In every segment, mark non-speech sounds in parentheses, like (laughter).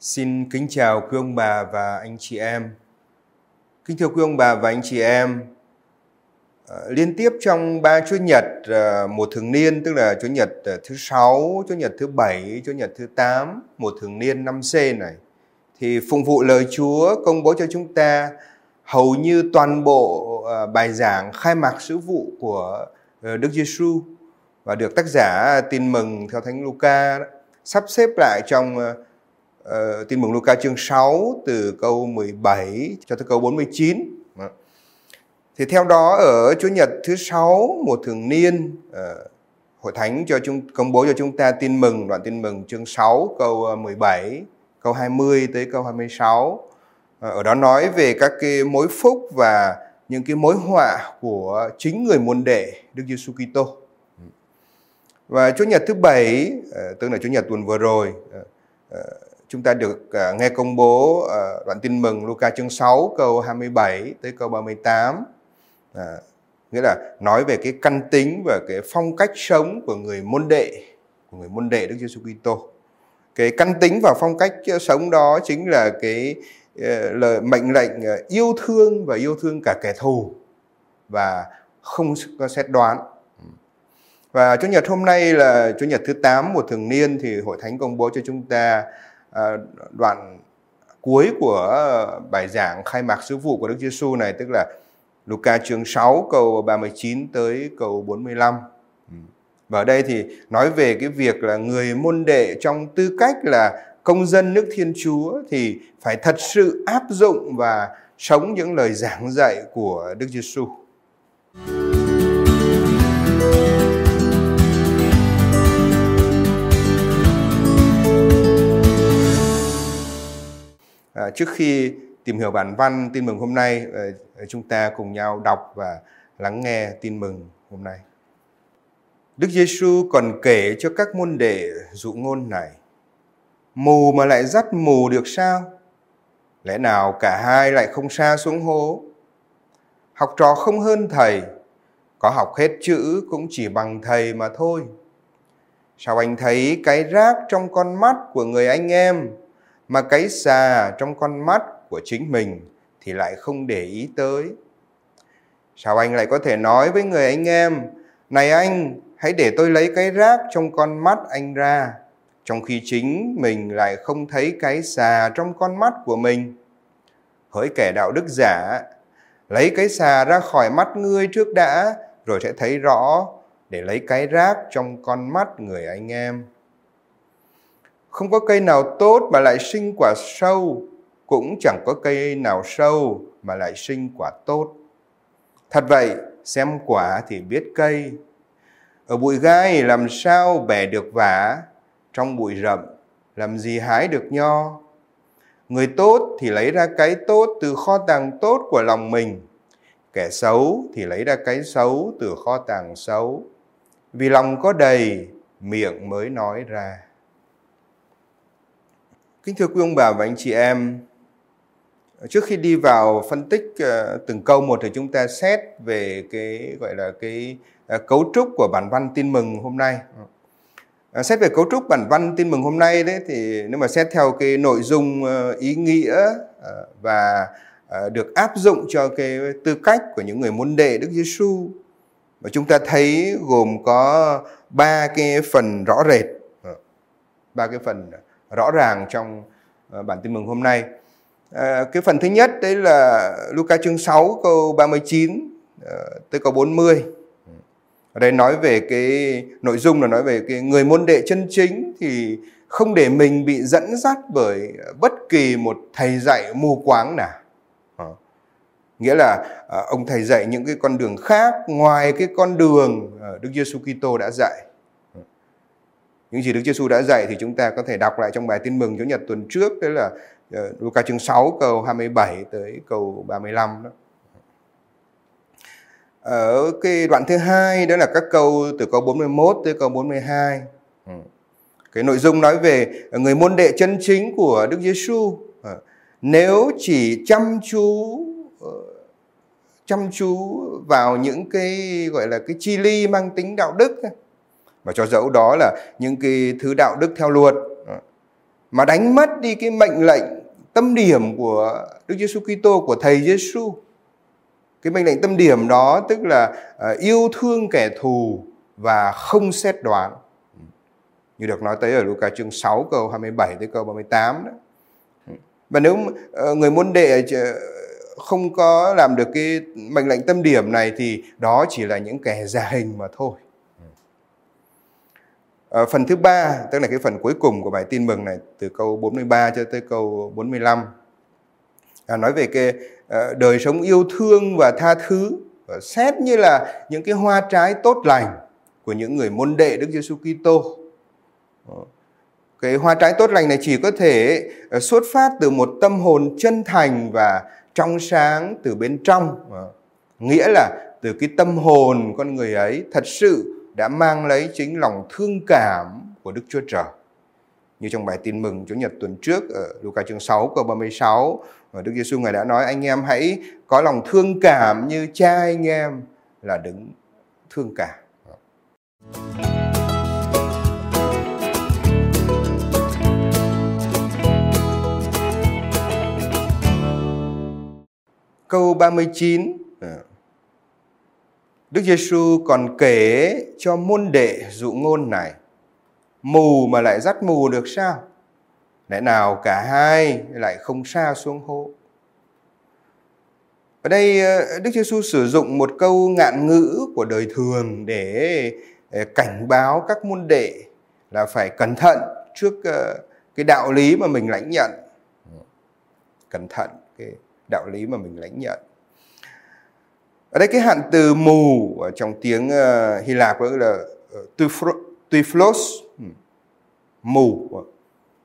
Xin kính chào quý ông bà và anh chị em. Kính thưa quý ông bà và anh chị em, ờ, liên tiếp trong ba Chúa Nhật ờ, một thường niên tức là Chúa Nhật ờ, thứ sáu, Chúa Nhật thứ bảy, Chúa Nhật thứ tám, một thường niên năm c này thì phụng vụ lời Chúa công bố cho chúng ta hầu như toàn bộ bài giảng khai mạc sứ vụ của Đức Giêsu và được tác giả tin mừng theo Thánh Luca sắp xếp lại trong uh, tin mừng Luca chương 6 từ câu 17 cho tới câu 49. Thì theo đó ở Chủ nhật thứ sáu một thường niên uh, hội thánh cho chúng công bố cho chúng ta tin mừng đoạn tin mừng chương 6 câu ờ, 17 câu 20 tới câu 26. Uh, ở đó nói về các cái mối phúc và những cái mối họa của chính người môn đệ Đức Giêsu Kitô. Và Chủ nhật thứ bảy, tức là Chủ nhật tuần vừa rồi, chúng ta được uh, nghe công bố à, uh, đoạn tin mừng Luca chương 6 câu 27 tới câu 38 à, nghĩa là nói về cái căn tính và cái phong cách sống của người môn đệ của người môn đệ Đức Giêsu Kitô. Cái căn tính và phong cách sống đó chính là cái uh, lời mệnh lệnh uh, yêu thương và yêu thương cả kẻ thù và không có xét đoán. Và Chủ nhật hôm nay là Chủ nhật thứ 8 của thường niên thì Hội Thánh công bố cho chúng ta Ờ, đoạn cuối của ờ, bài giảng khai mạc sứ vụ của Đức Giêsu này, tức là Luca chương 6 câu 39 tới câu 45. Ừ. Và ở đây thì nói về cái việc là người môn đệ trong tư cách là công dân nước Thiên Chúa thì phải thật sự áp dụng và sống những lời giảng dạy của Đức Giêsu. À, trước khi tìm hiểu bản văn tin mừng hôm nay, ờ, ờ, chúng ta cùng nhau đọc và lắng nghe tin mừng hôm nay. Đức Giêsu còn kể cho các môn đệ dụ ngôn này. Mù mà lại dắt mù được sao? Lẽ nào cả hai lại không xa xuống hố? Học trò không hơn thầy, có học hết chữ cũng chỉ bằng thầy mà thôi. Sao anh thấy cái rác trong con mắt của người anh em mà cái xà trong con mắt của chính mình thì lại không để ý tới. Sao anh lại có thể nói với người anh em, này anh, hãy để tôi lấy cái rác trong con mắt anh ra, trong khi chính mình lại không thấy cái xà trong con mắt của mình. Hỡi kẻ đạo đức giả, lấy cái xà ra khỏi mắt ngươi trước đã, rồi sẽ thấy rõ để lấy cái rác trong con mắt người anh em. Không có cây nào tốt mà lại sinh quả sâu, cũng chẳng có cây nào sâu mà lại sinh quả tốt. Thật vậy, xem quả thì biết cây. Ở bụi gai làm sao bẻ được vả, trong bụi rậm làm gì hái được nho. Người tốt thì lấy ra cái tốt từ kho tàng tốt của lòng mình. Kẻ xấu thì lấy ra cái xấu từ kho tàng xấu. Vì lòng có đầy, miệng mới nói ra. Kính thưa quý ông bà và anh chị em, trước khi đi vào phân tích ờ, từng câu một thì chúng ta xét về cái gọi là cái ờ, cấu trúc của bản văn tin mừng hôm nay. Ờ, xét về cấu trúc bản văn tin mừng hôm nay đấy thì nếu mà xét theo cái nội dung ý nghĩa và được áp dụng cho cái tư cách của những người môn đệ Đức Giêsu và chúng ta thấy gồm có ba cái phần rõ rệt, ba cái phần rõ ràng trong ờ, bản tin mừng hôm nay. Ờ, cái phần thứ nhất đấy là Luca chương 6 câu 39 ờ, tới câu 40. Ở đây nói về cái nội dung là nói về cái người môn đệ chân chính thì không để mình bị dẫn dắt bởi bất kỳ một thầy dạy mù quáng nào. Nghĩa là ông thầy dạy những cái con đường khác, ngoài cái con đường Đức Giêsu Kitô đã dạy. Những gì Đức Giêsu đã dạy thì chúng ta có thể đọc lại trong bài tin mừng Chủ nhật tuần trước, đấy là uh, Luca chương 6 câu 27 tới câu 35 đó. Ở cái đoạn thứ hai đó là các câu từ câu 41 tới câu 42. Ừ. Cái nội dung nói về người môn đệ chân chính của Đức Giêsu. Ờ, nếu chỉ chăm chú ờ, chăm chú vào những cái gọi là cái chi ly mang tính đạo đức và cho dẫu đó là những cái thứ đạo đức theo luật mà đánh mất đi cái mệnh lệnh, tâm điểm của Đức Giêsu Kitô, của thầy Giêsu. Cái mệnh lệnh tâm điểm đó tức là à, yêu thương kẻ thù và không xét đoán. Như được nói tới ở Luca chương 6 câu 27 tới câu 38 đó. Và nếu ờ, người môn đệ không có làm được cái mệnh lệnh tâm điểm này thì đó chỉ là những kẻ giả hình mà thôi. À, phần thứ ba, tức là cái phần cuối cùng của bài tin mừng này từ câu 43 cho tới câu 45 à, nói về cái à, đời sống yêu thương và tha thứ và xét như là những cái hoa trái tốt lành của những người môn đệ Đức Giêsu Kitô. Ờ, cái hoa trái tốt lành này chỉ có thể xuất phát từ một tâm hồn chân thành và trong sáng từ bên trong nghĩa là từ cái tâm hồn con người ấy thật sự đã mang lấy chính lòng thương cảm của Đức Chúa Trời. Như trong bài tin mừng Chủ nhật tuần trước ở Luca chương 6 câu 36, Đức Giêsu ngài đã nói anh em hãy có lòng thương cảm như cha anh em là đứng thương cảm. Câu 39 Đức Giêsu còn kể cho môn đệ dụ ngôn này. Mù mà lại dắt mù được sao? Lẽ nào cả hai lại không xa xuống hố? Ở đây ờ, Đức Giêsu sử dụng một câu ngạn ngữ của đời thường để ờ, cảnh báo các môn đệ là phải cẩn thận trước ờ, cái đạo lý mà mình lãnh nhận. Cẩn thận cái đạo lý mà mình lãnh nhận ở đây cái hạn từ mù ở trong tiếng uh, Hy Lạp gọi là ờ, uh, typhlos ừ, mù.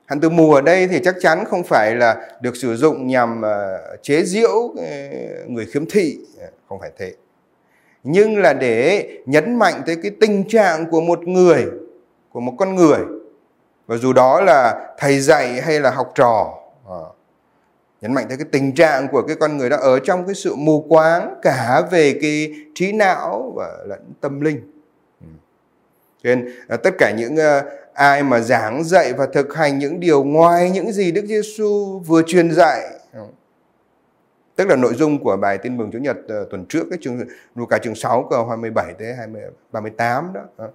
Hạn từ mù ở đây thì chắc chắn không phải là được sử dụng nhằm uh, chế giễu người khiếm thị không phải thế. Nhưng là để nhấn mạnh tới cái tình trạng của một người của một con người và dù đó là thầy dạy hay là học trò nhấn mạnh tới cái tình trạng của cái con người đó ở trong cái sự mù quáng cả về cái trí não và lẫn tâm linh. Ừ. Cho nên à, tất cả những à, ai mà giảng dạy và thực hành những điều ngoài những gì Đức Giêsu vừa truyền dạy ừ. tức là nội dung của bài tin mừng Chúa Nhật à, tuần trước cái chương, Luca chương 6 câu 27 tới 20 38 đó ờ,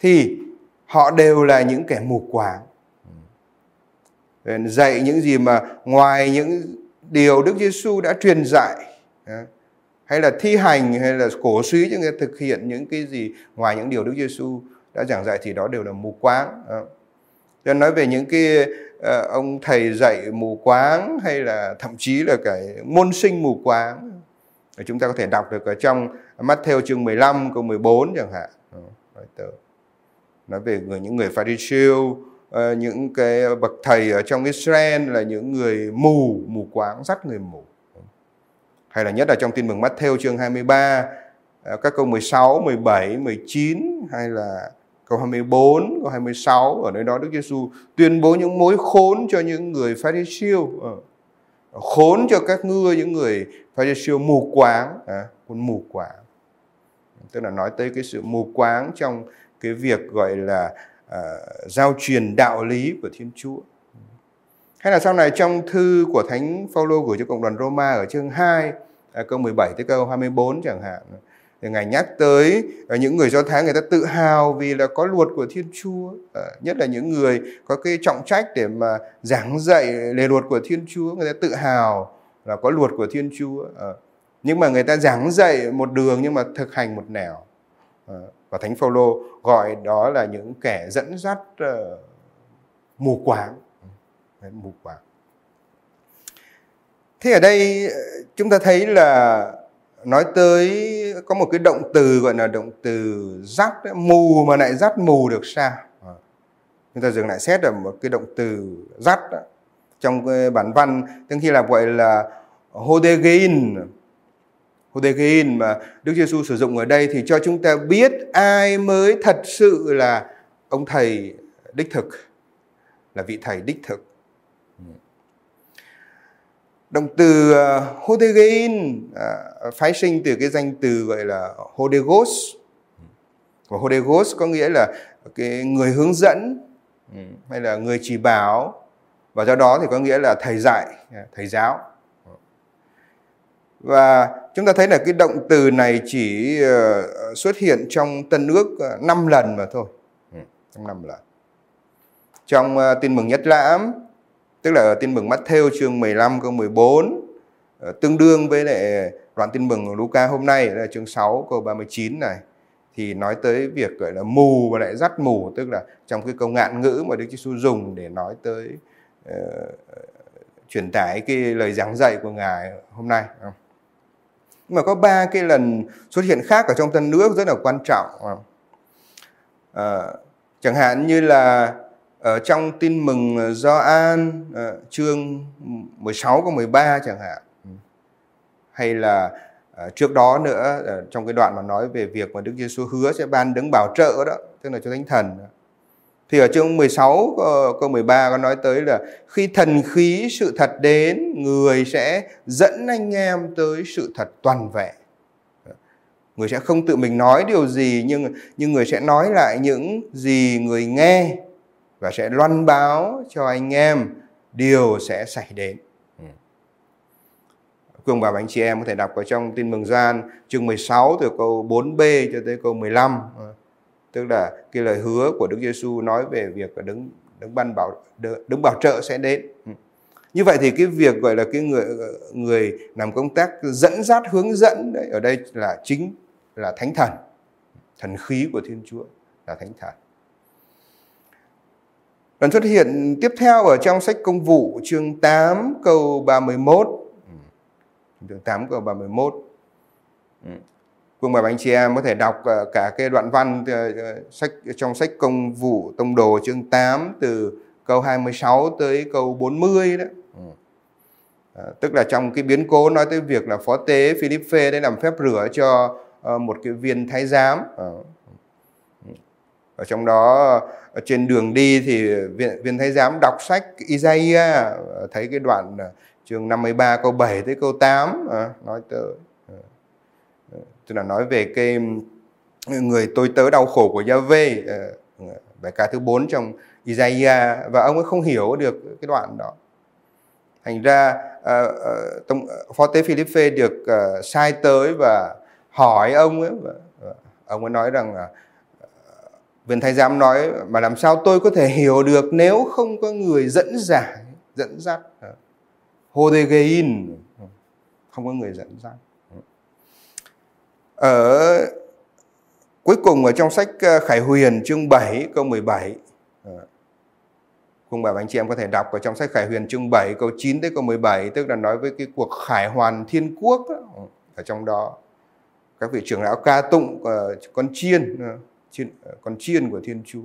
thì họ đều là những kẻ mù quáng. Ờ, dạy những gì mà ngoài những điều Đức Giêsu đã truyền dạy hay là thi hành, hay là cổ suý cho người thực hiện những cái gì ngoài những điều Đức Giêsu đã giảng dạy thì đó đều là mù quáng. Cho nói về những cái ờ, ông thầy dạy mù quáng hay là thậm chí là cái môn sinh mù quáng chúng ta có thể đọc được ở trong Matthew chương 15 câu 14 chẳng hạn. Nói về người, những người Pharisee Ờ, những cái bậc thầy ở trong Israel là những người mù, mù quáng, dắt người mù. Hay là nhất là trong tin mừng Matthew chương 23, ờ, các câu 16, 17, 19 hay là câu 24, câu 26 ở nơi đó Đức Giêsu tuyên bố những mối khốn cho những người Pharisee, ờ, khốn cho các ngươi những người Pharisee mù quáng, à, con mù quáng. Tức là nói tới cái sự mù quáng trong cái việc gọi là à, giao truyền đạo lý của Thiên Chúa. Hay là sau này trong thư của Thánh Phaolô gửi cho cộng đoàn Roma ở chương 2 à, câu 17 tới câu 24 chẳng hạn thì ngài nhắc tới à, những người Do Thái người ta tự hào vì là có luật của Thiên Chúa, à, nhất là những người có cái trọng trách để mà giảng dạy lề luật của Thiên Chúa, người ta tự hào là có luật của Thiên Chúa. À, nhưng mà người ta giảng dạy một đường nhưng mà thực hành một nẻo. À, và thánh phaolô gọi đó là những kẻ dẫn dắt uh, mù quáng. Mù quáng. Thế ở đây ờ, chúng ta thấy là nói tới có một cái động từ gọi là động từ dắt mù mà lại dắt mù được sao? Ờ, chúng ta dừng lại xét ở một cái động từ dắt trong cái bản văn tiếng Hy Lạp gọi là hodegein Hodegein mà Đức Giêsu sử dụng ở đây thì cho chúng ta biết ai mới thật sự là ông thầy đích thực, là vị thầy đích thực. Động từ ờ, Hodegin Hodegein ờ, phái sinh từ cái danh từ gọi là Hodegos. Và Hodegos có nghĩa là cái người hướng dẫn ừ, hay là người chỉ bảo và do đó thì có nghĩa là thầy dạy thầy giáo và chúng ta thấy là cái động từ này chỉ ờ, xuất hiện trong tân ước 5 lần mà thôi. Ừ, trong 5 lần. Trong tin mừng nhất lãm tức là ở tin mừng Matthew chương 15 câu 14 tương đương với lại đoạn tin mừng Luca hôm nay là chương 6 câu 39 này thì nói tới việc gọi là mù và lại dắt mù tức là trong cái câu ngạn ngữ mà Đức Giêsu dùng để nói tới uh, truyền tải cái lời giảng dạy của ngài hôm nay. Nhưng mà có ba cái lần xuất hiện khác ở trong tân nước rất là quan trọng. à, chẳng hạn như là ở trong tin mừng ờ, Gioan à, ờ, chương 16 có 13 chẳng hạn hay là à, trước đó nữa à, trong cái đoạn mà nói về việc mà Đức Giêsu hứa sẽ ban đứng bảo trợ đó tức là cho thánh thần thì ở chương 16 ờ, câu 13 có nói tới là khi thần khí sự thật đến, người sẽ dẫn anh em tới sự thật toàn vẹn. Người sẽ không tự mình nói điều gì, nhưng nhưng người sẽ nói lại những gì người nghe và sẽ loan báo cho anh em, điều sẽ xảy đến. Cùng bà và anh chị em có thể đọc ở trong tin mừng gian, chương 16 từ câu 4b cho tới câu 15. Tức là cái lời hứa của Đức Giêsu nói về việc đứng đứng ban bảo đứng bảo trợ sẽ đến. Ừ. Như vậy thì cái việc gọi là cái người người làm công tác dẫn dắt hướng dẫn đấy ở đây là chính là thánh thần, thần khí của Thiên Chúa là thánh thần. Lần xuất hiện tiếp theo ở trong sách công vụ chương 8 câu 31 ừ. chương 8 câu 31 Vương Cùng bà anh chị em có thể đọc ờ, cả cái đoạn văn ờ, ờ, sách trong sách công vụ tông đồ chương 8 từ câu 26 tới câu 40 đó. À, tức là trong cái biến cố nói tới việc là phó tế Philippe đấy làm phép rửa cho một cái viên thái giám. À. Ở trong đó ở trên đường đi thì viên, viên thái giám đọc sách Isaiah thấy cái đoạn chương 53 câu 7 tới câu 8 à, nói tới tức là nói về cái người tôi tớ đau khổ của Yahweh ờ, bài ca thứ 4 trong Isaiah và ông ấy không hiểu được cái đoạn đó. Thành ra uh, tông, phó tế Philippe được uh, sai tới và hỏi ông ấy và, và ông ấy nói rằng là viên thái giám nói mà làm sao tôi có thể hiểu được nếu không có người dẫn giải dẫn dắt Hodegein không có người dẫn dắt ở cuối cùng ở trong sách ờ, Khải Huyền chương 7 câu 17 cùng bảo anh chị em có thể đọc ở trong sách Khải Huyền chương 7 câu 9 tới câu 17 tức là nói với cái cuộc khải hoàn thiên quốc đó. Ừ, ở trong đó. Các vị trưởng lão ca tụng ờ, con chiên, ờ, con chiên của Thiên Chúa.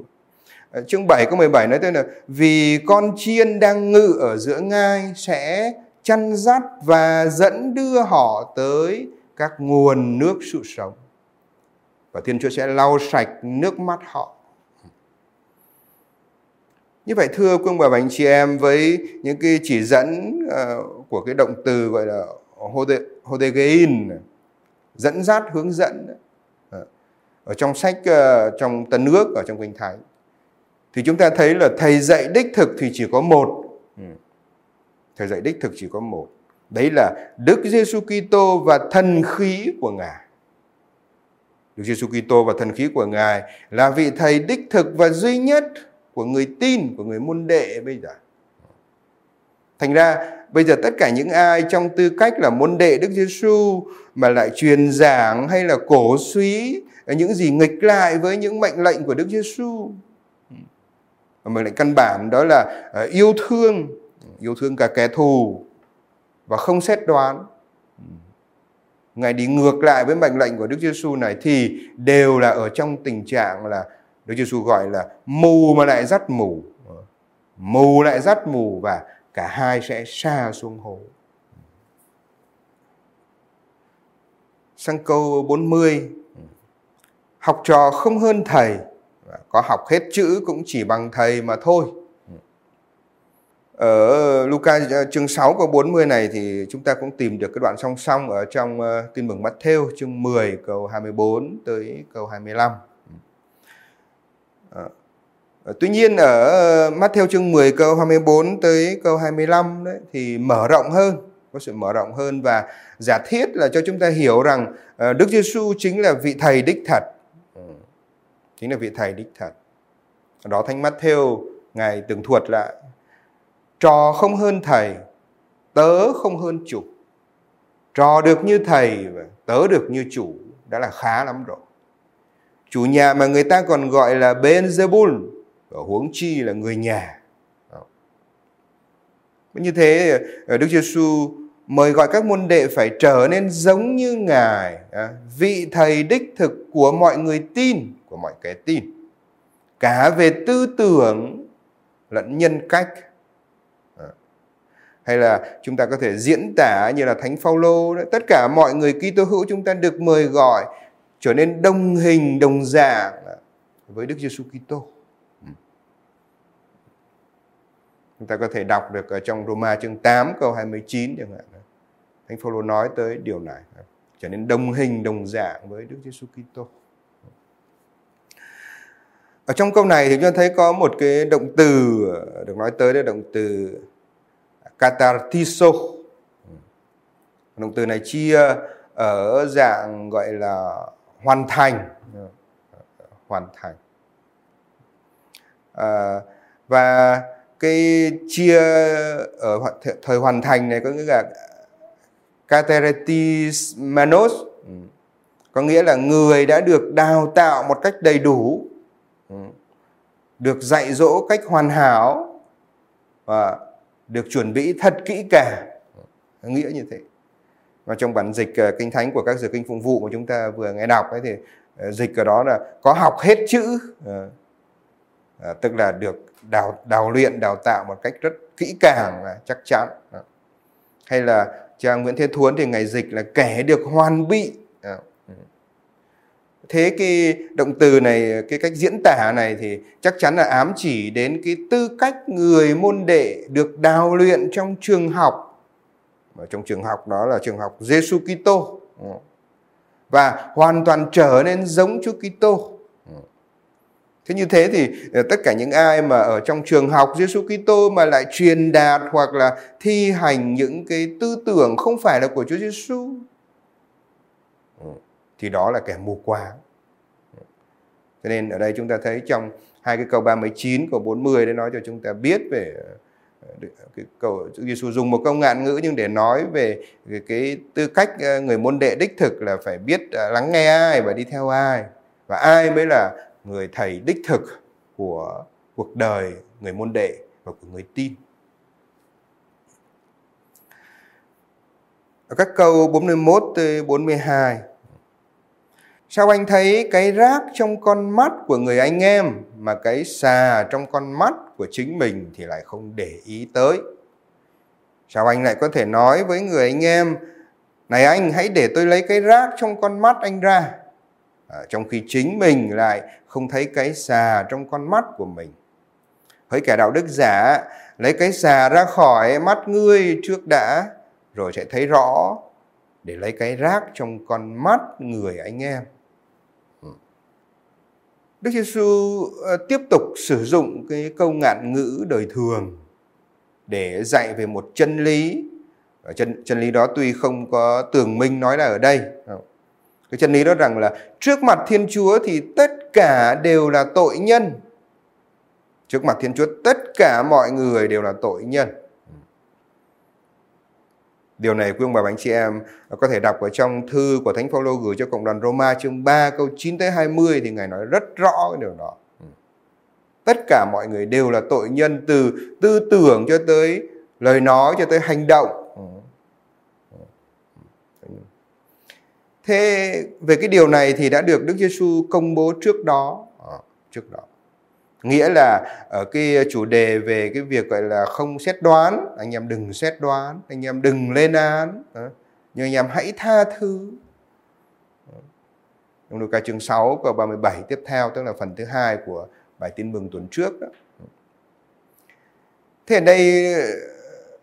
Chương 7 câu 17 nói tên là vì con chiên đang ngự ở giữa ngai sẽ chăn dắt và dẫn đưa họ tới các nguồn nước sự sống. Và Thiên Chúa sẽ lau sạch nước mắt họ. Như vậy thưa quý bà và anh chị em với những cái chỉ dẫn uh, của cái động từ gọi là hodegein dẫn dắt hướng dẫn ờ, ở trong sách uh, trong tân nước ở trong kinh thánh thì chúng ta thấy là thầy dạy đích thực thì chỉ có một ừ. thầy dạy đích thực chỉ có một đấy là Đức Giêsu Kitô và thần khí của ngài. Đức Giêsu Kitô và thần khí của ngài là vị thầy đích thực và duy nhất của người tin, của người môn đệ bây giờ. Thành ra, bây giờ tất cả những ai trong tư cách là môn đệ Đức Giêsu mà lại truyền giảng hay là cổ suý những gì nghịch lại với những mệnh lệnh của Đức Giêsu, mà mệnh lệnh căn bản đó là ờ, yêu thương yêu thương cả kẻ thù và không xét đoán. Ngài đi ngược lại với mệnh lệnh của Đức Giêsu này thì đều là ở trong tình trạng là Đức Giêsu gọi là mù mà lại dắt mù. Mù lại dắt mù và cả hai sẽ xa xuống hố. Sang câu 40 học trò không hơn thầy. Có học hết chữ cũng chỉ bằng thầy mà thôi. Ở Luca ờ, chương 6 câu 40 này thì chúng ta cũng tìm được cái đoạn song song ở trong ờ, tin mừng Matthew chương 10 câu 24 tới câu 25. À, ờ, Tuy nhiên ở Matthew chương 10 câu 24 tới câu 25 đấy thì mở rộng hơn, có sự mở rộng hơn và giả thiết là cho chúng ta hiểu rằng Đức Giêsu chính là vị thầy đích thật. Ừ, chính là vị thầy đích thật. Đó Thánh Matthew ngài tường thuật lại trò không hơn thầy, tớ không hơn chủ. Trò được như thầy và tớ được như chủ đã là khá lắm rồi. Chủ nhà mà người ta còn gọi là Beelzebul ở huống chi là người nhà. Như thế ờ, Đức Giêsu mời gọi các môn đệ phải trở nên giống như Ngài, à, vị thầy đích thực của mọi người tin, của mọi kẻ tin. Cả về tư tưởng lẫn nhân cách. Hay là chúng ta có thể diễn tả như là Thánh Phaolô tất cả mọi người Kitô hữu chúng ta được mời gọi trở nên đồng hình đồng dạng với Đức Giêsu Kitô. Ừ. Chúng ta có thể đọc được ở trong Roma chương 8 câu 29 chẳng hạn. Thánh Phaolô nói tới điều này, trở nên đồng hình đồng dạng với Đức Giêsu Kitô. Ở trong câu này thì chúng ta thấy có một cái động từ được nói tới là động từ katartiso. Động từ này chia ở dạng gọi là hoàn thành, hoàn thành. À, và cái chia ở thời hoàn thành này có nghĩa là kateretismanos có nghĩa là người đã được đào tạo một cách đầy đủ được dạy dỗ cách hoàn hảo và được chuẩn bị thật kỹ càng nghĩa như thế. Và trong bản dịch ờ, kinh thánh của các giờ kinh phụng vụ mà chúng ta vừa nghe đọc ấy thì ờ, dịch ở đó là có học hết chữ à, tức là được đào đào luyện đào tạo một cách rất kỹ càng và chắc chắn. Hay là cha Nguyễn Thế Thuấn thì ngày dịch là kẻ được hoàn bị thế cái động từ này, cái cách diễn tả này thì chắc chắn là ám chỉ đến cái tư cách người môn đệ được đào luyện trong trường học. Và trong trường học đó là trường học Giêsu Kitô. Ừ. Và hoàn toàn trở nên giống Chúa Kitô. Ừ. Thế như thế thì ờ, tất cả những ai mà ở trong trường học Giêsu Kitô mà lại truyền đạt hoặc là thi hành những cái tư tưởng không phải là của Chúa Giêsu thì đó là kẻ mù quáng. Cho nên ở đây chúng ta thấy trong hai cái câu 39 câu 40 để nói cho chúng ta biết về ờ, cái câu Chúa Giêsu dùng một câu ngạn ngữ nhưng để nói về cái, cái tư cách ờ, người môn đệ đích thực là phải biết ờ, lắng nghe ai và đi theo ai và ai mới là người thầy đích thực của cuộc đời người môn đệ và của người tin. Ở các câu 41 tới 42 Sao anh thấy cái rác trong con mắt của người anh em mà cái xà trong con mắt của chính mình thì lại không để ý tới? Sao anh lại có thể nói với người anh em Này anh hãy để tôi lấy cái rác trong con mắt anh ra à, Trong khi chính mình lại không thấy cái xà trong con mắt của mình. Hỡi kẻ đạo đức giả, lấy cái xà ra khỏi mắt ngươi trước đã, rồi sẽ thấy rõ để lấy cái rác trong con mắt người anh em. Đức Giêsu ờ, tiếp tục sử dụng cái câu ngạn ngữ đời thường để dạy về một chân lý. Chân, chân lý đó tuy không có tường minh nói là ở đây, cái chân lý đó rằng là trước mặt Thiên Chúa thì tất cả đều là tội nhân. Trước mặt Thiên Chúa tất cả mọi người đều là tội nhân. Điều này quý ông bà anh chị em có thể đọc ở trong thư của Thánh Phaolô gửi cho cộng đoàn Roma chương 3 câu 9 tới 20 thì ngài nói rất rõ cái điều đó. Ừ. Tất cả mọi người đều là tội nhân từ tư tưởng cho tới lời nói cho tới hành động. Ừ. Ừ. Thế về cái điều này thì đã được Đức Giêsu công bố trước đó, ờ, trước đó. Nghĩa là ở cái chủ đề về cái việc gọi là không xét đoán, anh em đừng xét đoán, anh em đừng lên án, ờ, nhưng anh em hãy tha thứ. Ờ, trong Luca chương 6 câu 37 tiếp theo tức là phần thứ hai của bài tin mừng tuần trước đó. Thế ở đây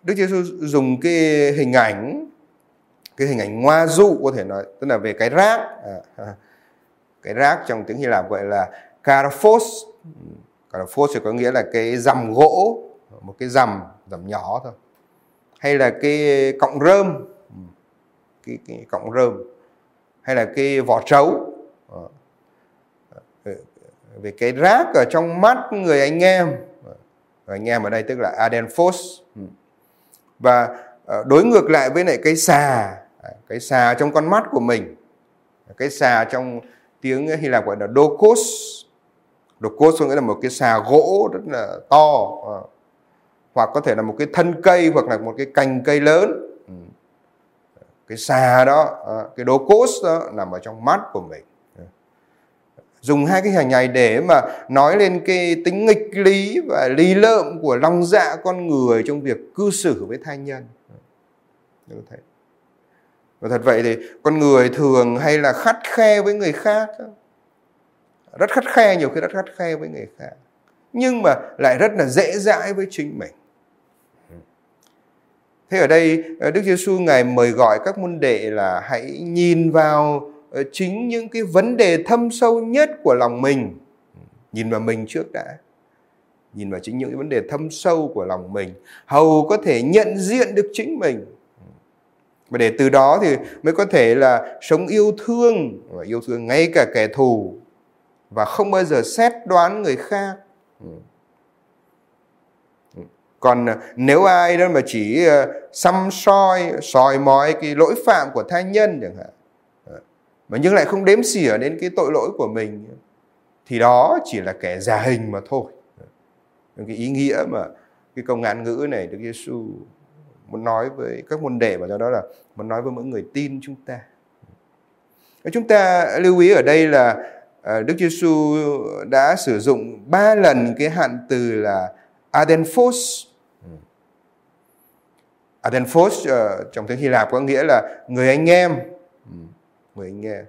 Đức Giêsu dùng cái hình ảnh cái hình ảnh ngoa dụ có thể nói tức là về cái rác à, cái rác trong tiếng Hy Lạp gọi là karphos còn là phốt thì có nghĩa là cái dầm gỗ một cái dầm dầm nhỏ thôi. Hay là cái cọng rơm cái, cái cọng rơm. Hay là cái vỏ trấu. Ờ. Ờ, về cái rác ở trong mắt người anh em. Ờ, anh em ở đây tức là adenphos ừ. và đối ngược lại với lại cái xà. Cái xà trong con mắt của mình. Cái xà trong tiếng Hy Lạp gọi là dokos dokos có nghĩa là một cái xà gỗ rất là to ờ, hoặc có thể là một cái thân cây hoặc là một cái cành cây lớn. Ừ. Cái xà đó ờ, cái cái cốt đó nằm ở trong mắt của mình. Ừ. Dùng hai cái hình này để mà nói lên cái tính nghịch lý và lý lợm của lòng dạ con người trong việc cư xử với thai nhân. Ừ. Như thế và thật vậy thì con người thường hay là khắt khe với người khác rất khắt khe, nhiều khi rất khắt khe với người khác. Nhưng mà lại rất là dễ dãi với chính mình. Thế ở đây ờ, Đức Giêsu ngài mời gọi các môn đệ là hãy nhìn vào ờ, chính những cái vấn đề thâm sâu nhất của lòng mình. Nhìn vào mình trước đã. Nhìn vào chính những cái vấn đề thâm sâu của lòng mình. Hầu có thể nhận diện được chính mình. Và để từ đó thì mới có thể là sống yêu thương. Và yêu thương ngay cả kẻ thù và không bao giờ xét đoán người khác. Ừ. Ừ. Còn ờ, nếu ai đó mà chỉ ờ, xăm soi soi mói cái lỗi phạm của thai nhân chẳng hạn ờ, mà nhưng lại không đếm xỉa đến cái tội lỗi của mình, thì đó chỉ là kẻ giả hình mà thôi. Ừ. Cái ý nghĩa mà cái câu ngạn ngữ này Đức Giêsu muốn nói với các môn đệ và do đó là muốn nói với mỗi người tin chúng ta. Chúng ta lưu ý ở đây là Đức Giêsu đã sử dụng ba lần cái hạn từ là adenphos adenphos ờ, trong tiếng Hy Lạp có nghĩa là người anh em. Người anh nghe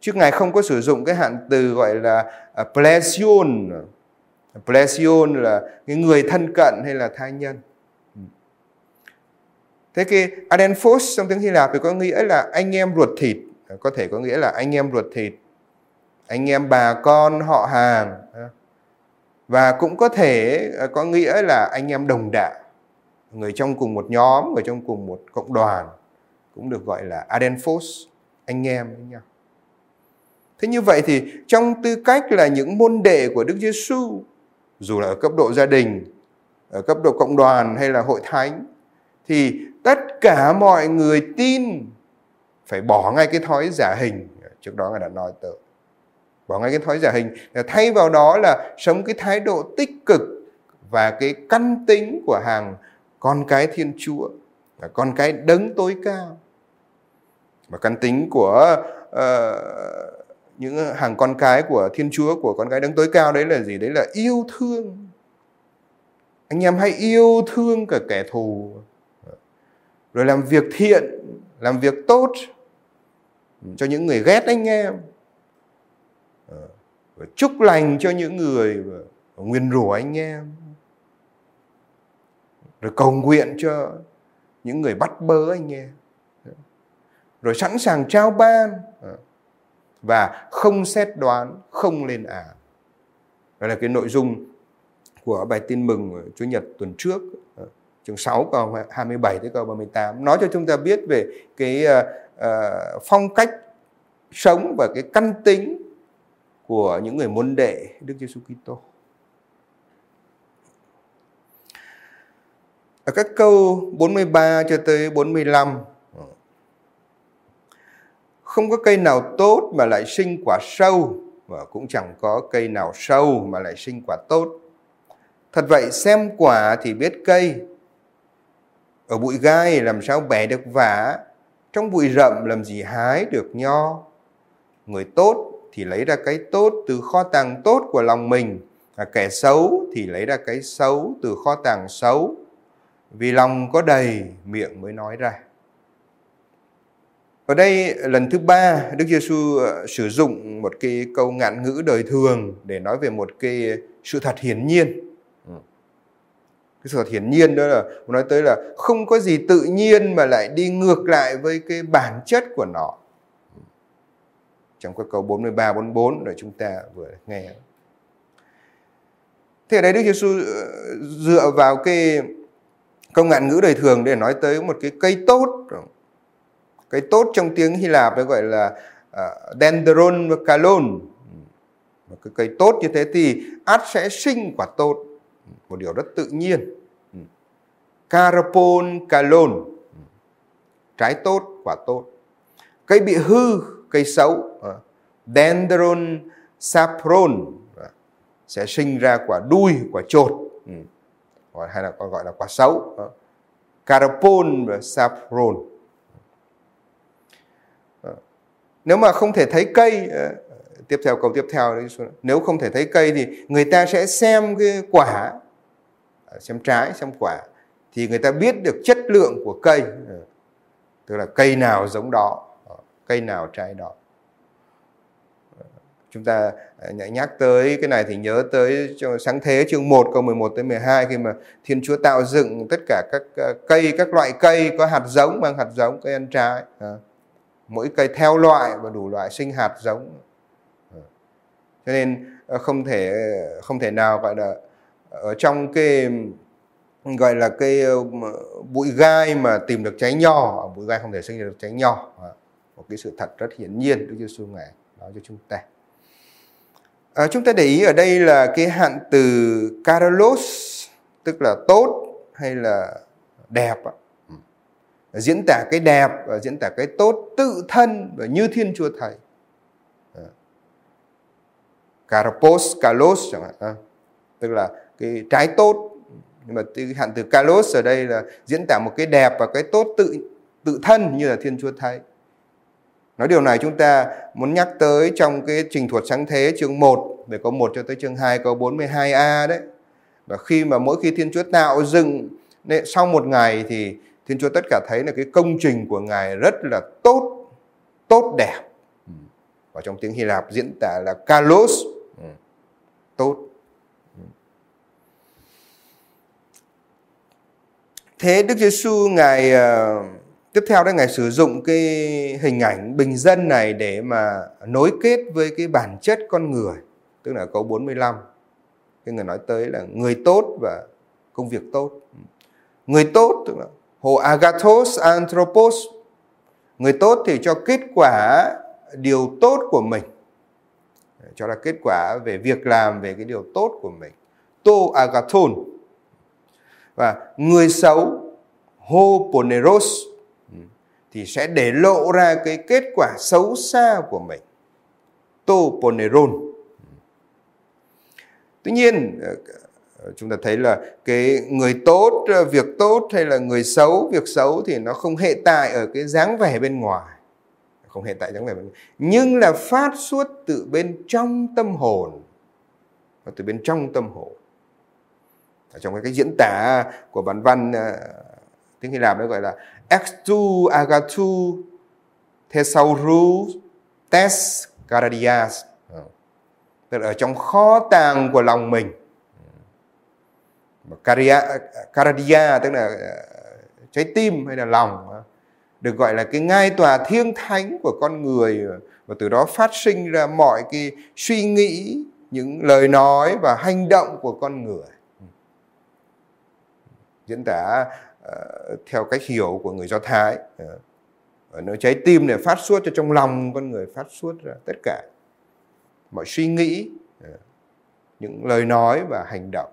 trước ngài không có sử dụng cái hạn từ gọi là uh, plesion. Plesion là cái người thân cận hay là thai nhân. Ừ. thế cái adenphos trong tiếng hy lạp thì có nghĩa là anh em ruột thịt. Có thể có nghĩa là anh em ruột thịt anh em bà con họ hàng và cũng có thể à, có nghĩa là anh em đồng đạo người trong cùng một nhóm người trong cùng một cộng đoàn cũng được gọi là adenphos anh em với nhau. Thế như vậy thì trong tư cách là những môn đệ của Đức Giêsu, dù là ở cấp độ gia đình, ở cấp độ cộng đoàn hay là hội thánh, thì tất cả mọi người tin phải bỏ ngay cái thói giả hình. Trước đó Ngài đã nói tới. Bỏ ngay cái thói giả hình. Thay vào đó là sống cái thái độ tích cực và cái căn tính của hàng con cái Thiên Chúa, con cái đấng tối cao và căn tính của uh, những hàng con cái của Thiên Chúa của con cái đấng tối cao đấy là gì? Đấy là yêu thương. Anh em hãy yêu thương cả kẻ thù. Rồi làm việc thiện, làm việc tốt cho những người ghét anh em. Và chúc lành cho những người nguyên rủa anh em. Rồi cầu nguyện cho những người bắt bớ anh em rồi sẵn sàng trao ban và không xét đoán, không lên án. Đó là cái nội dung của bài tin mừng Chúa Nhật tuần trước, chương 6 câu 27 tới câu 38, nói cho chúng ta biết về cái uh, phong cách sống và cái căn tính của những người môn đệ Đức Giêsu Kitô. Ở các câu 43 cho tới 45 không có cây nào tốt mà lại sinh quả sâu và cũng chẳng có cây nào sâu mà lại sinh quả tốt. Thật vậy xem quả thì biết cây. Ở bụi gai làm sao bẻ được vả, trong bụi rậm làm gì hái được nho. Người tốt thì lấy ra cái tốt từ kho tàng tốt của lòng mình, và kẻ xấu thì lấy ra cái xấu từ kho tàng xấu. Vì lòng có đầy, miệng mới nói ra. Ở đây lần thứ ba Đức Giêsu ờ, sử dụng một cái câu ngạn ngữ đời thường để nói về một cái sự thật hiển nhiên. Ừ. Cái sự thật hiển nhiên đó là nói tới là không có gì tự nhiên mà lại đi ngược lại với cái bản chất của nó. Trong các câu 43 44 rồi chúng ta vừa nghe. thế ở đây Đức Giêsu ờ, dựa vào cái công ngạn ngữ đời thường để nói tới một cái cây tốt. Cây tốt trong tiếng Hy Lạp nó gọi là ờ, dendron và kalon một cái cây tốt như thế thì át sẽ sinh quả tốt. Một điều rất tự nhiên. Carpon kalon trái tốt, quả tốt. Cây bị hư cây xấu à, dendron sapron à, sẽ sinh ra quả đuôi, quả chột ừ, hoặc hay là còn gọi là quả xấu à, Carapon và sapron. nếu mà không thể thấy cây tiếp theo, câu tiếp theo nếu không thể thấy cây thì người ta sẽ xem cái quả xem trái, xem quả, thì người ta biết được chất lượng của cây tức là cây nào giống đó cây nào trái đó. Chúng ta à, nhắc tới cái này thì nhớ tới sáng thế chương 1 câu 11 tới 12 khi mà Thiên Chúa tạo dựng tất cả các à, cây, các loại cây có hạt giống mang hạt giống, cây ăn trái à. mỗi cây theo loại và đủ loại sinh hạt giống. Cho nên không thể không thể nào gọi là ở trong cái, gọi là cái bụi gai mà tìm được trái nho bụi gai không thể sinh được trái nho một cái sự thật rất hiển nhiên Đức Giêsu ngài nói cho chúng ta à, chúng ta để ý ở đây là cái hạn từ Carlos tức là tốt hay là đẹp ừ. diễn tả cái đẹp và diễn tả cái tốt tự thân và như Thiên Chúa Thầy. Ờ. Carpos, carlos chẳng hạn. Tức là cái trái tốt. Nhưng mà cái hạn từ carlos ở đây là diễn tả một cái đẹp và cái tốt tự tự thân như là Thiên Chúa Thầy. Nói điều này chúng ta muốn nhắc tới trong cái trình thuật sáng thế chương 1 về câu 1 cho tới chương 2 câu 42a đấy. Và khi mà mỗi khi Thiên Chúa tạo dựng sau một ngày thì Thiên Chúa tất cả thấy là cái công trình của Ngài rất là tốt, tốt đẹp. Và trong tiếng Hy Lạp diễn tả là kalos, tốt. Thế Đức Giêsu Ngài uh, tiếp theo đó Ngài sử dụng cái hình ảnh bình dân này để mà nối kết với cái bản chất con người. Tức là câu 45. Cái người nói tới là người tốt và công việc tốt. Người tốt tức là Hồ agathos anthropos. Người tốt thì cho kết quả điều tốt của mình. Cho là kết quả về việc làm, về cái điều tốt của mình. To agathon. Và người xấu, hoponeros, thì sẽ để lộ ra cái kết quả xấu xa của mình. Toponeron. Tuy nhiên, ờ, chúng ta thấy là cái người tốt ờ, việc tốt hay là người xấu việc xấu thì nó không hệ tại ở cái dáng vẻ bên ngoài không hệ tại dáng vẻ bên ngoài nhưng là phát xuất từ bên trong tâm hồn và từ bên trong tâm hồn ở trong cái, cái diễn tả của bản văn ờ, tiếng Hy Lạp nó gọi là extu agatu thesaurus tes Caradias. Ờ. Tức là ở trong kho tàng của lòng mình. Caria, caradia tức là ờ, trái tim hay là lòng ờ, được gọi là cái ngai tòa thiêng thánh của con người. Và từ đó phát sinh ra mọi cái suy nghĩ, những lời nói và hành động của con người. Diễn tả Ờ, theo cách hiểu của người do thái. Ờ, nó ở nơi trái tim này phát suốt cho trong lòng con người phát suốt ra tất cả mọi suy nghĩ ờ, những lời nói và hành động.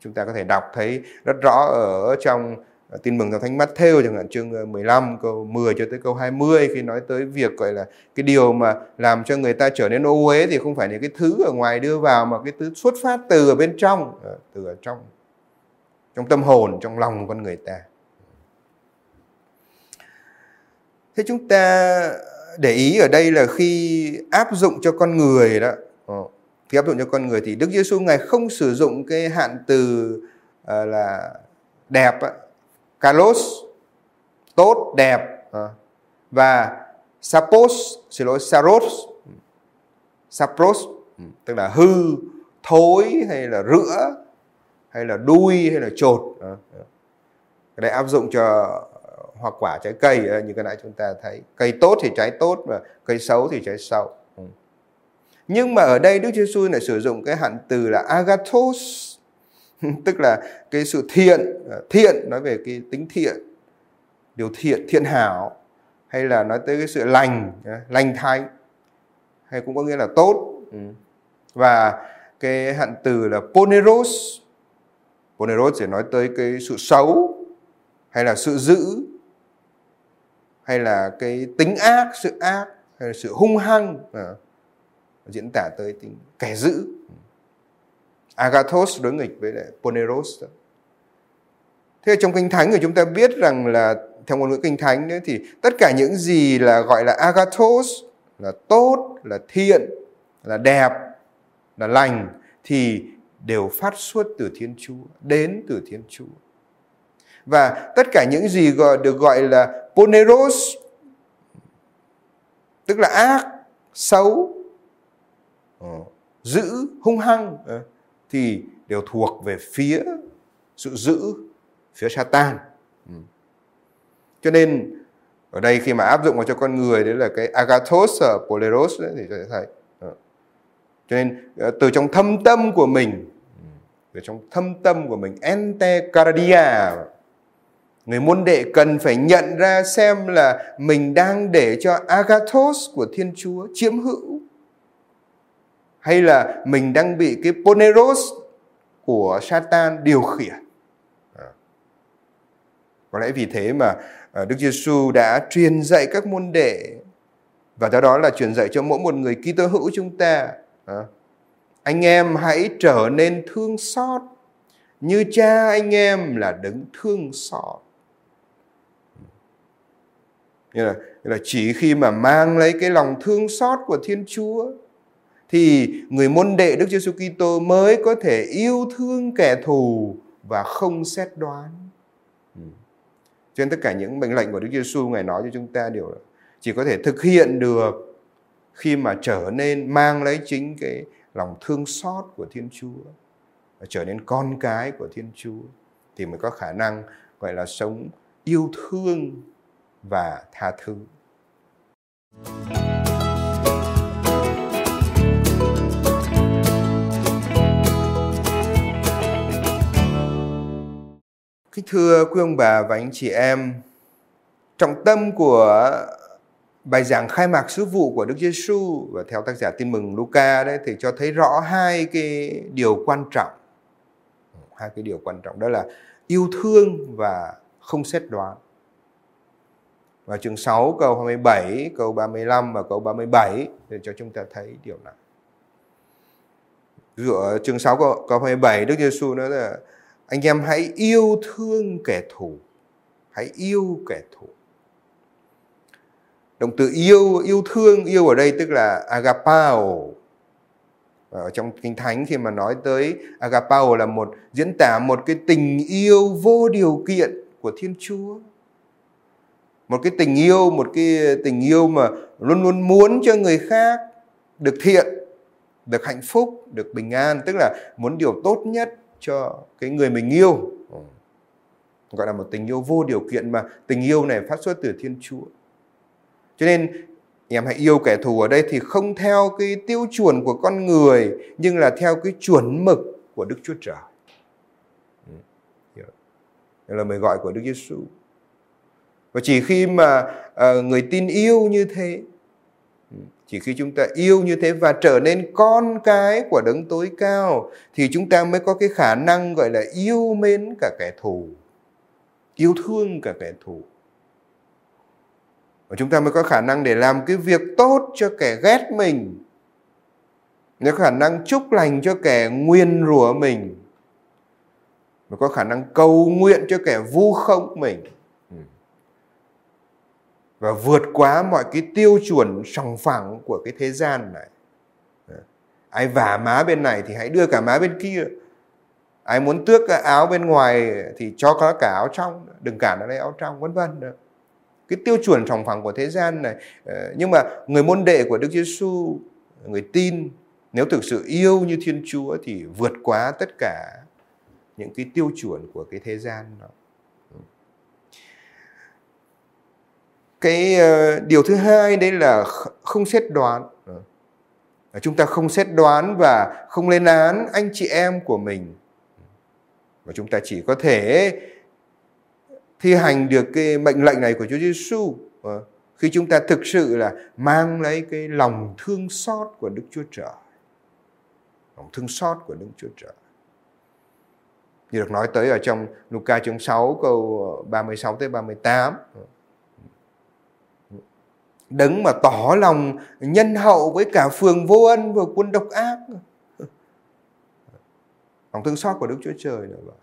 Chúng ta có thể đọc thấy rất rõ ở trong tin mừng theo thánh Matthew chẳng hạn, chương 15 câu 10 cho tới câu 20 khi nói tới việc, gọi là, cái điều mà làm cho người ta trở nên ô uế thì không phải là cái thứ ở ngoài đưa vào mà cái thứ xuất phát từ ở bên trong từ ở trong trong tâm hồn trong lòng con người ta. Thế chúng ta để ý ở đây là khi áp dụng cho con người đó ờ, khi áp dụng cho con người thì Đức Giêsu ngài không sử dụng cái hạn từ uh, là đẹp kalos tốt đẹp uh, và sapos xin lỗi saros sapros ừ, tức là hư thối hay là rữa hay là đuôi hay là trột cái này áp dụng cho hoa quả trái cây như cái nãy chúng ta thấy. Cây tốt thì trái tốt và cây xấu thì trái xấu. Ừ. Nhưng mà ở đây Đức Chúa Giêsu lại sử dụng cái hạn từ là agathos, (laughs) tức là cái sự thiện, à, thiện nói về cái tính thiện, điều thiện, thiện hảo hay là nói tới cái sự lành, à, lành thánh hay cũng có nghĩa là tốt. Ừ. Và cái hạn từ là poneros. Poneros để nói tới cái sự xấu hay là sự dữ hay là cái tính ác, sự ác hay là sự hung hăng à, diễn tả tới tính kẻ dữ. Agathos đối nghịch với lại Poneros. Thế trong Kinh Thánh thì chúng ta biết rằng là theo ngôn ngữ Kinh Thánh nữa thì tất cả những gì là gọi là Agathos là tốt, là thiện, là đẹp, là lành thì đều phát xuất từ Thiên Chúa, đến từ Thiên Chúa. Và tất cả những gì gọi được gọi là poneros tức là ác, xấu, ờ, dữ, hung hăng ờ, thì đều thuộc về phía sự dữ, phía Satan. Ừ. Cho nên ở đây khi mà áp dụng vào cho con người đấy là cái agathos ờ, poleros đấy, thì sẽ thấy cho nên ờ, từ trong thâm tâm của mình, từ trong thâm tâm của mình ente cardia người môn đệ cần phải nhận ra xem là mình đang để cho agathos của thiên chúa chiếm hữu, hay là mình đang bị cái poneros của satan điều khiển à. có lẽ vì thế mà ờ, đức giêsu đã truyền dạy các môn đệ, và do đó là truyền dạy cho mỗi một người Kitô hữu chúng ta anh em hãy trở nên thương xót như cha anh em là đứng thương xót. Như là, như là chỉ khi mà mang lấy cái lòng thương xót của Thiên Chúa thì người môn đệ Đức Giêsu Kitô mới có thể yêu thương kẻ thù và không xét đoán. trên Cho nên tất cả những mệnh lệnh của Đức Giêsu ngài nói cho chúng ta đều là chỉ có thể thực hiện được khi mà trở nên mang lấy chính cái lòng thương xót của Thiên Chúa và trở nên con cái của Thiên Chúa thì mới có khả năng gọi là sống yêu thương và tha thứ. Kính thưa quý ông bà và anh chị em, trọng tâm của bài giảng khai mạc sứ vụ của Đức Giêsu và theo tác giả Tin mừng Luca đấy thì cho thấy rõ hai cái điều quan trọng. Hai cái điều quan trọng đó là yêu thương và không xét đoán. Và chương 6 câu 27, câu 35 và câu 37 để cho chúng ta thấy điều này. Ví dụ ở chương 6 câu, câu 27 Đức Giêsu nói là anh em hãy yêu thương kẻ thù. Hãy yêu kẻ thù. Động từ yêu, yêu thương, yêu ở đây tức là agapao. Ở trong Kinh Thánh khi mà nói tới agapao là một diễn tả một cái tình yêu vô điều kiện của Thiên Chúa. Một cái tình yêu một cái tình yêu mà luôn luôn muốn cho người khác được thiện được hạnh phúc được bình an tức là muốn điều tốt nhất cho cái người mình yêu. Gọi là một tình yêu vô điều kiện mà tình yêu này phát xuất từ thiên chúa cho nên, em hãy yêu kẻ thù ở đây thì không theo cái tiêu chuẩn của con người, nhưng là theo cái chuẩn mực của đức chúa trời. Ừ, đây là mời gọi của đức giêsu. Và chỉ khi mà ờ, người tin yêu như thế ừ, chỉ khi chúng ta yêu như thế và trở nên con cái của đấng tối cao, thì chúng ta mới có cái khả năng, gọi là, yêu mến cả kẻ thù, yêu thương cả kẻ thù và chúng ta mới có khả năng để làm cái việc tốt cho kẻ ghét mình. Có khả năng chúc lành cho kẻ nguyên rủa mình. Mới có khả năng cầu nguyện cho kẻ vu khống mình. Ừ. Và vượt quá mọi cái tiêu chuẩn sòng phẳng của cái thế gian này. Ai vả má bên này thì hãy đưa cả má bên kia. Ai muốn tước áo bên ngoài thì cho có cả áo trong. Đừng cản ở đây áo trong, vân vân cái tiêu chuẩn sòng phẳng của thế gian này. Ờ, nhưng mà người môn đệ của Đức Giêsu, người tin, nếu thực sự yêu như Thiên Chúa thì vượt quá tất cả những cái tiêu chuẩn của cái thế gian đó. Cái ờ, điều thứ hai đấy là không xét đoán. Ờ, chúng ta không xét đoán và không lên án anh chị em của mình. Và chúng ta chỉ có thể thi hành được cái mệnh lệnh này của Chúa Giêsu ờ, khi chúng ta thực sự là mang lấy cái lòng thương xót của Đức Chúa Trời. Lòng thương xót của Đức Chúa Trời. Như được nói tới ở trong Luca chương 6 câu ờ, 36 tới 38. Ờ. Đấng mà tỏ lòng nhân hậu với cả phường vô ân và quân độc ác. Lòng thương xót của Đức Chúa Trời là vậy.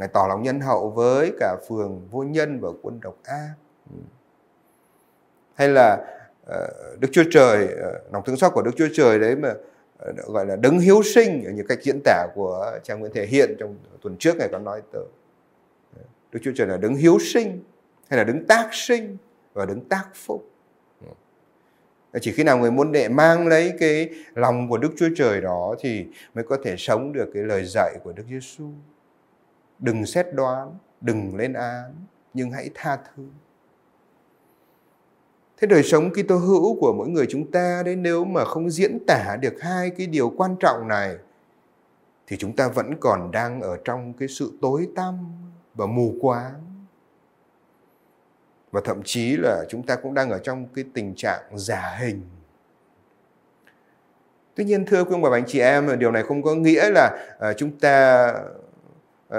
Ngài tỏ lòng nhân hậu với cả phường vô nhân và quân độc ác. Ừ. Hay là ờ, Đức Chúa Trời, ờ, lòng thương xót của Đức Chúa Trời đấy mà ờ, gọi là đấng hiếu sinh ở những cách diễn tả của cha Nguyễn Thể Hiện trong tuần trước ngày có nói tới. Đức Chúa Trời là đấng hiếu sinh hay là đấng tác sinh và đấng tác phúc. Ừ. Chỉ khi nào người muốn đệ mang lấy cái lòng của Đức Chúa Trời đó thì mới có thể sống được cái lời dạy của Đức Giêsu đừng xét đoán đừng lên án nhưng hãy tha thứ. Thế đời sống Kitô hữu của mỗi người chúng ta đấy nếu mà không diễn tả được hai cái điều quan trọng này thì chúng ta vẫn còn đang ở trong cái sự tối tăm và mù quáng. Và thậm chí là chúng ta cũng đang ở trong cái tình trạng giả hình. Tuy nhiên thưa quý ông bà anh chị em điều này không có nghĩa là uh, chúng ta uh,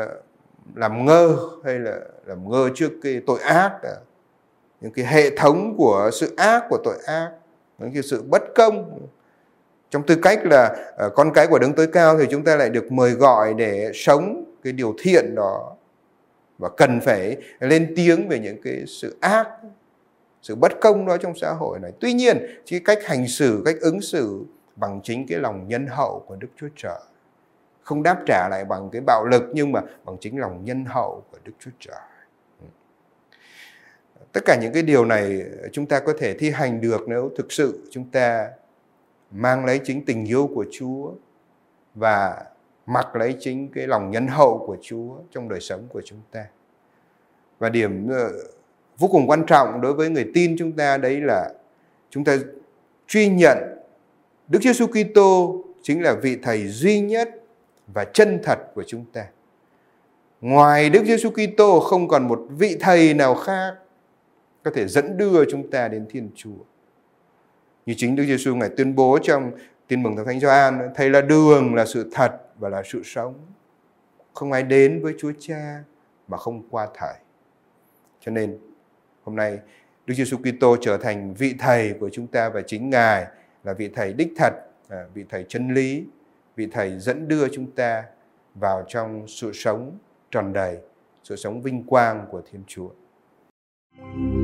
làm ngơ hay là làm ngơ trước cái tội ác à? những cái hệ thống của sự ác, của tội ác, những cái sự bất công. Trong tư cách là à, con cái của đấng tối cao thì chúng ta lại được mời gọi để sống cái điều thiện đó. Và cần phải lên tiếng về những cái sự ác, sự bất công đó trong xã hội này. Tuy nhiên, cái cách hành xử, cách ứng xử bằng chính cái lòng nhân hậu của đức chúa trời không đáp trả lại bằng cái bạo lực, nhưng mà bằng chính lòng nhân hậu của Đức Chúa Trời. Ừ. Tất cả những cái điều này chúng ta có thể thi hành được nếu thực sự chúng ta mang lấy chính tình yêu của Chúa và mặc lấy chính cái lòng nhân hậu của Chúa trong đời sống của chúng ta. Và điểm ờ, vô cùng quan trọng đối với người tin chúng ta đấy là chúng ta truy nhận Đức Giêsu Kitô chính là vị thầy duy nhất và chân thật của chúng ta. Ngoài Đức Giêsu Kitô không còn một vị thầy nào khác có thể dẫn đưa chúng ta đến Thiên Chúa. Như chính Đức Giêsu ngài tuyên bố trong Tin mừng Thánh Thánh Gioan, thầy là đường, là sự thật và là sự sống. Không ai đến với Chúa Cha mà không qua thầy. Cho nên hôm nay Đức Giêsu Kitô trở thành vị thầy của chúng ta và chính ngài là vị thầy đích thật, à, vị thầy chân lý, vị thầy dẫn đưa chúng ta vào trong sự sống tròn đầy, sự sống vinh quang của Thiên Chúa. thank you